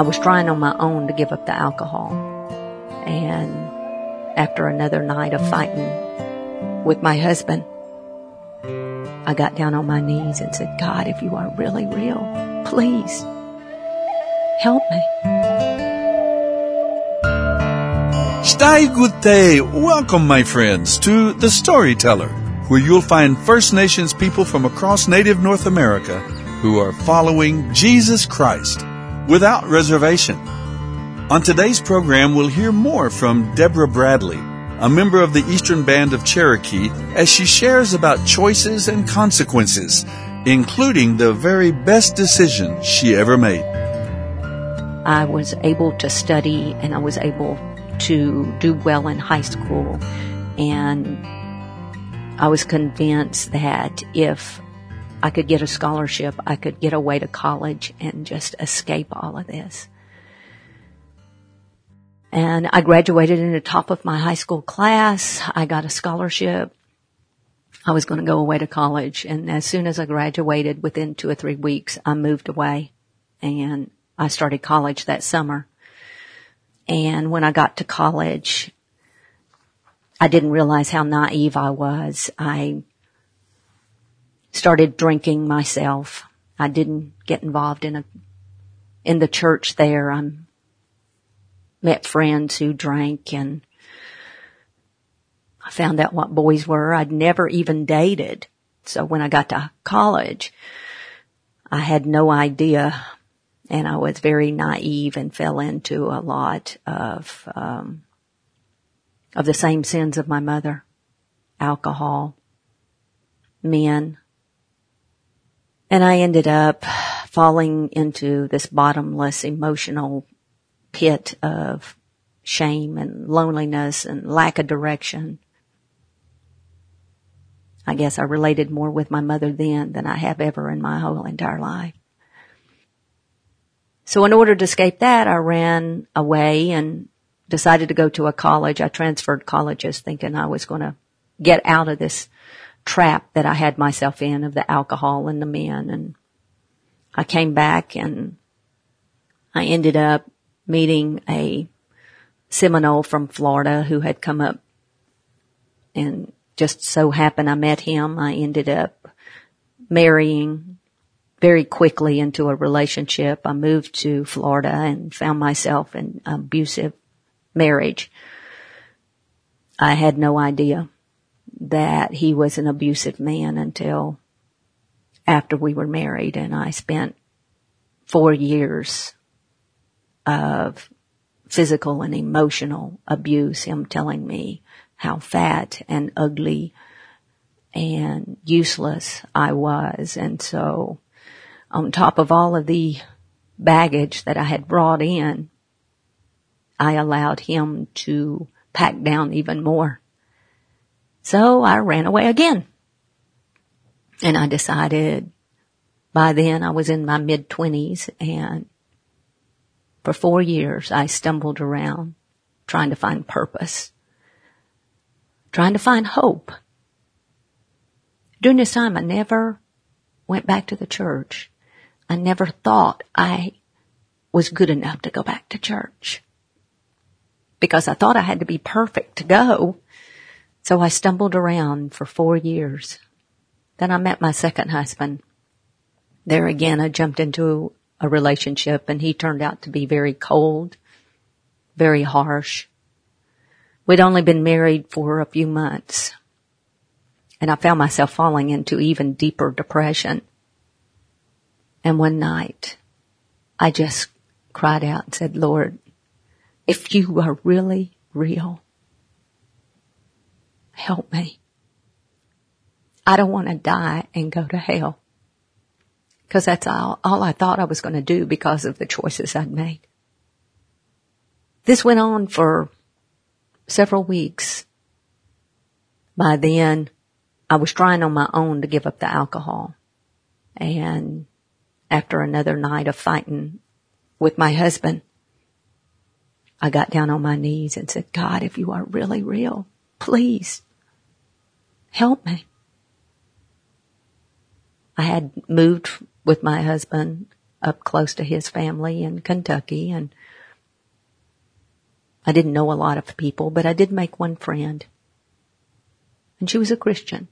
I was trying on my own to give up the alcohol. And after another night of fighting with my husband, I got down on my knees and said, God, if you are really real, please help me. Stai Gute! Welcome, my friends, to The Storyteller, where you'll find First Nations people from across native North America who are following Jesus Christ without reservation. On today's program, we'll hear more from Deborah Bradley, a member of the Eastern Band of Cherokee, as she shares about choices and consequences, including the very best decision she ever made. I was able to study and I was able to do well in high school. And I was convinced that if I could get a scholarship, I could get away to college and just escape all of this. And I graduated in the top of my high school class. I got a scholarship. I was going to go away to college. And as soon as I graduated, within two or three weeks, I moved away and I started college that summer. And when I got to college, I didn't realize how naive I was. I started drinking myself. I didn't get involved in a, in the church there. I met friends who drank and I found out what boys were. I'd never even dated. So when I got to college, I had no idea and I was very naive and fell into a lot of, um, of the same sins of my mother. Alcohol, men, and I ended up falling into this bottomless emotional pit of shame and loneliness and lack of direction. I guess I related more with my mother then than I have ever in my whole entire life. So in order to escape that, I ran away and decided to go to a college. I transferred colleges thinking I was going to get out of this trap that I had myself in of the alcohol and the men. And I came back and I ended up meeting a Seminole from Florida who had come up and just so happened I met him. I ended up marrying very quickly into a relationship. I moved to Florida and found myself in abusive marriage. I had no idea that he was an abusive man until after we were married and I spent four years of physical and emotional abuse, him telling me how fat and ugly and useless I was. And so on top of all of the baggage that I had brought in, I allowed him to pack down even more so I ran away again. And I decided by then I was in my mid twenties and for four years I stumbled around trying to find purpose, trying to find hope. During this time I never went back to the church. I never thought I was good enough to go back to church because I thought I had to be perfect to go. So I stumbled around for four years. Then I met my second husband. There again, I jumped into a relationship and he turned out to be very cold, very harsh. We'd only been married for a few months and I found myself falling into even deeper depression. And one night I just cried out and said, Lord, if you are really real, help me. I don't want to die and go to hell. Cause that's all, all I thought I was going to do because of the choices I'd made. This went on for several weeks. By then, I was trying on my own to give up the alcohol. And after another night of fighting with my husband, I got down on my knees and said, God, if you are really real, please help me. I had moved with my husband up close to his family in Kentucky and I didn't know a lot of people, but I did make one friend. And she was a Christian.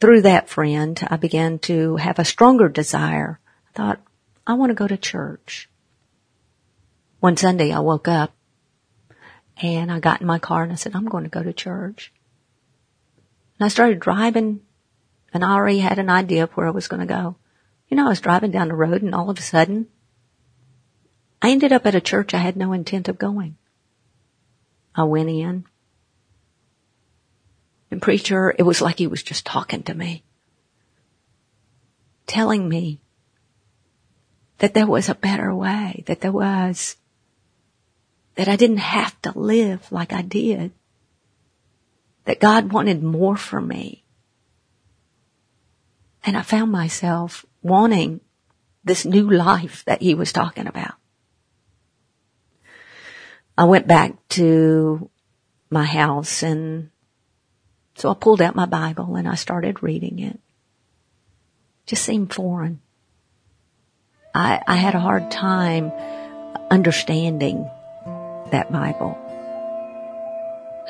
Through that friend, I began to have a stronger desire. I thought, I want to go to church. One Sunday I woke up and I got in my car and I said, I'm going to go to church. And I started driving and I already had an idea of where I was going to go. You know, I was driving down the road and all of a sudden I ended up at a church I had no intent of going. I went in and preacher, it was like he was just talking to me, telling me that there was a better way, that there was, that I didn't have to live like I did, that God wanted more for me. And I found myself wanting this new life that he was talking about. I went back to my house and so I pulled out my Bible and I started reading it. it just seemed foreign. I, I had a hard time understanding that Bible.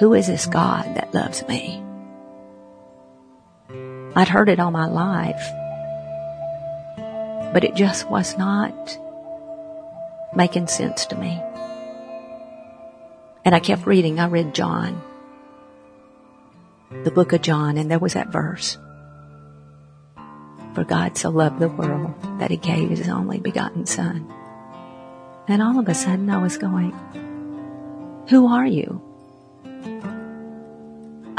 Who is this God that loves me? I'd heard it all my life, but it just was not making sense to me. And I kept reading. I read John, the book of John, and there was that verse. For God so loved the world that he gave his only begotten son. And all of a sudden I was going, who are you?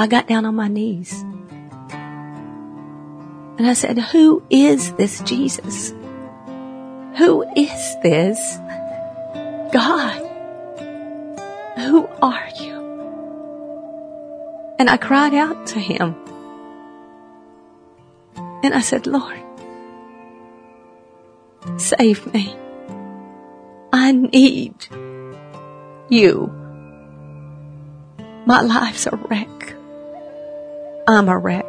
I got down on my knees and I said, who is this Jesus? Who is this God? Who are you? And I cried out to him. And I said, Lord, save me. I need you. My life's a wreck. I'm a wreck.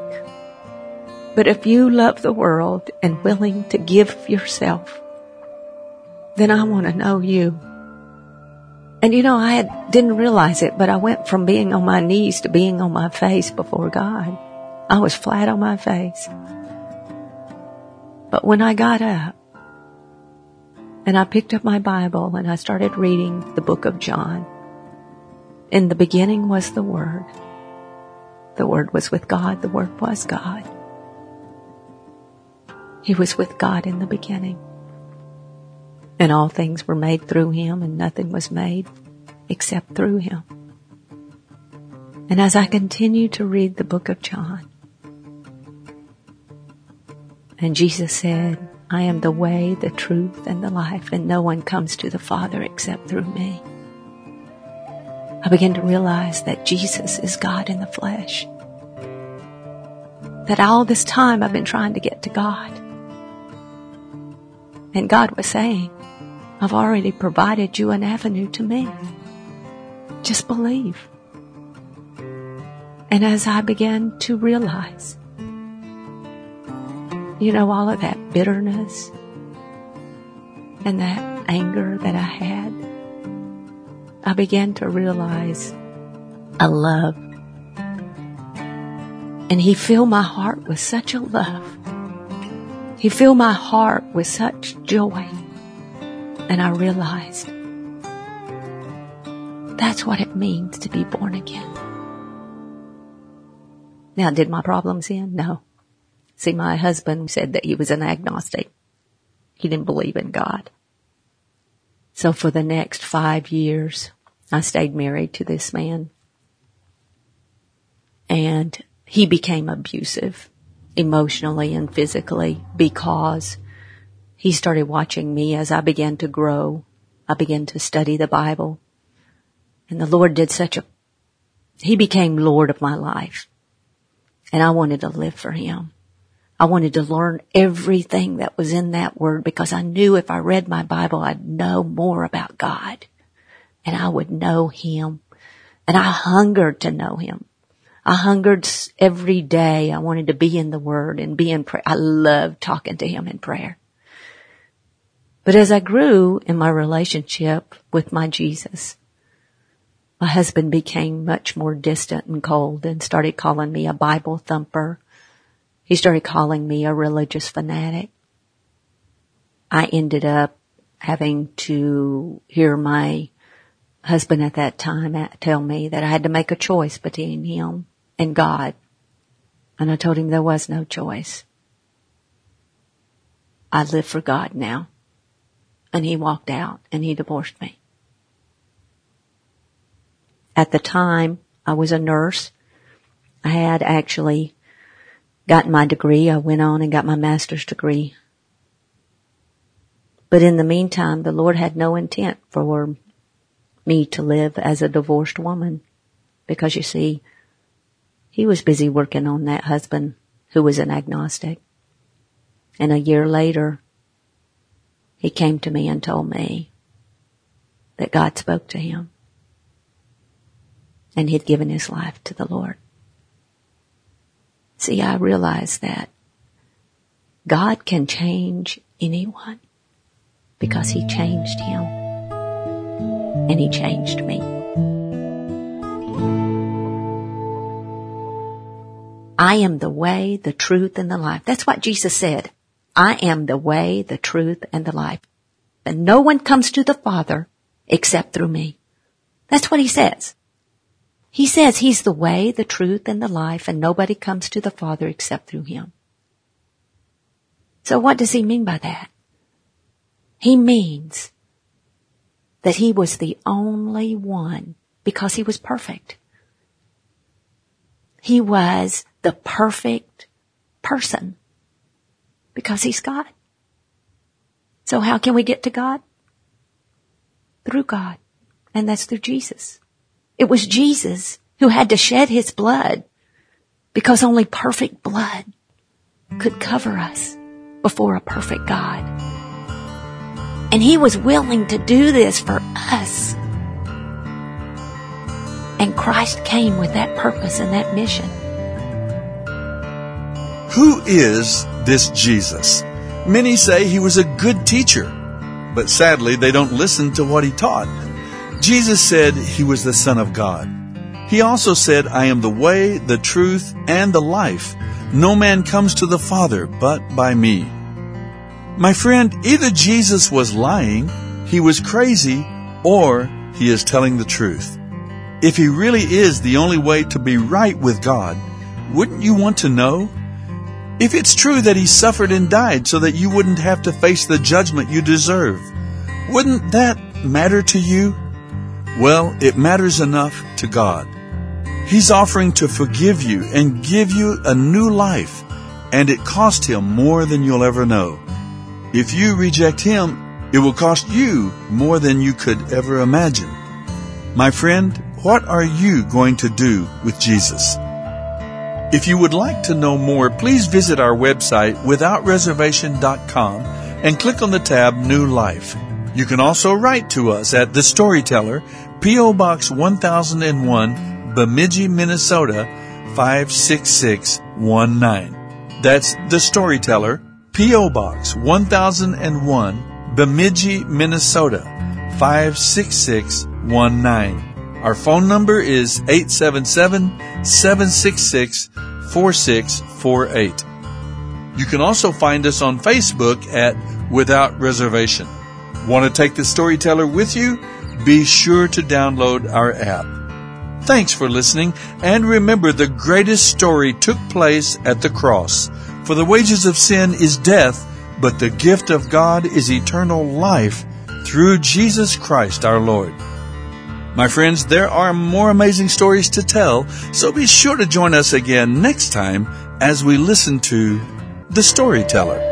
But if you love the world and willing to give yourself, then I want to know you. And you know, I had, didn't realize it, but I went from being on my knees to being on my face before God. I was flat on my face. But when I got up and I picked up my Bible and I started reading the book of John, in the beginning was the Word. The Word was with God. The Word was God. He was with God in the beginning. And all things were made through him and nothing was made except through him. And as I continue to read the book of John, and Jesus said, I am the way, the truth, and the life, and no one comes to the Father except through me. I began to realize that Jesus is God in the flesh. That all this time I've been trying to get to God. And God was saying, I've already provided you an avenue to me. Just believe. And as I began to realize, you know, all of that bitterness and that anger that I had, I began to realize a love. And he filled my heart with such a love. He filled my heart with such joy and I realized that's what it means to be born again. Now, did my problems end? No. See, my husband said that he was an agnostic. He didn't believe in God. So for the next five years, I stayed married to this man. And he became abusive emotionally and physically because he started watching me as I began to grow. I began to study the Bible. And the Lord did such a, He became Lord of my life. And I wanted to live for Him. I wanted to learn everything that was in that word because I knew if I read my Bible, I'd know more about God and I would know Him. And I hungered to know Him. I hungered every day. I wanted to be in the Word and be in prayer. I loved talking to Him in prayer. But as I grew in my relationship with my Jesus, my husband became much more distant and cold and started calling me a Bible thumper. He started calling me a religious fanatic. I ended up having to hear my husband at that time tell me that I had to make a choice between him and God. And I told him there was no choice. I live for God now. And he walked out and he divorced me. At the time, I was a nurse. I had actually gotten my degree. I went on and got my master's degree. But in the meantime, the Lord had no intent for me to live as a divorced woman because you see, he was busy working on that husband who was an agnostic. And a year later, he came to me and told me that God spoke to him and he'd given his life to the Lord. See, I realized that God can change anyone because he changed him and he changed me. I am the way, the truth, and the life. That's what Jesus said. I am the way, the truth, and the life. And no one comes to the Father except through me. That's what he says. He says he's the way, the truth, and the life, and nobody comes to the Father except through him. So what does he mean by that? He means that he was the only one because he was perfect. He was the perfect person because he's God. So how can we get to God? Through God. And that's through Jesus. It was Jesus who had to shed his blood because only perfect blood could cover us before a perfect God. And he was willing to do this for us. And Christ came with that purpose and that mission. Who is this Jesus? Many say he was a good teacher, but sadly they don't listen to what he taught. Jesus said he was the Son of God. He also said, I am the way, the truth, and the life. No man comes to the Father but by me. My friend, either Jesus was lying, he was crazy, or he is telling the truth. If he really is the only way to be right with God, wouldn't you want to know? If it's true that he suffered and died so that you wouldn't have to face the judgment you deserve, wouldn't that matter to you? Well, it matters enough to God. He's offering to forgive you and give you a new life, and it cost him more than you'll ever know. If you reject him, it will cost you more than you could ever imagine. My friend, what are you going to do with Jesus? If you would like to know more, please visit our website withoutreservation.com and click on the tab New Life. You can also write to us at The Storyteller, P.O. Box 1001, Bemidji, Minnesota 56619. That's The Storyteller, P.O. Box 1001, Bemidji, Minnesota 56619. Our phone number is 877 766 4648. You can also find us on Facebook at Without Reservation. Want to take the storyteller with you? Be sure to download our app. Thanks for listening, and remember the greatest story took place at the cross. For the wages of sin is death, but the gift of God is eternal life through Jesus Christ our Lord. My friends, there are more amazing stories to tell, so be sure to join us again next time as we listen to The Storyteller.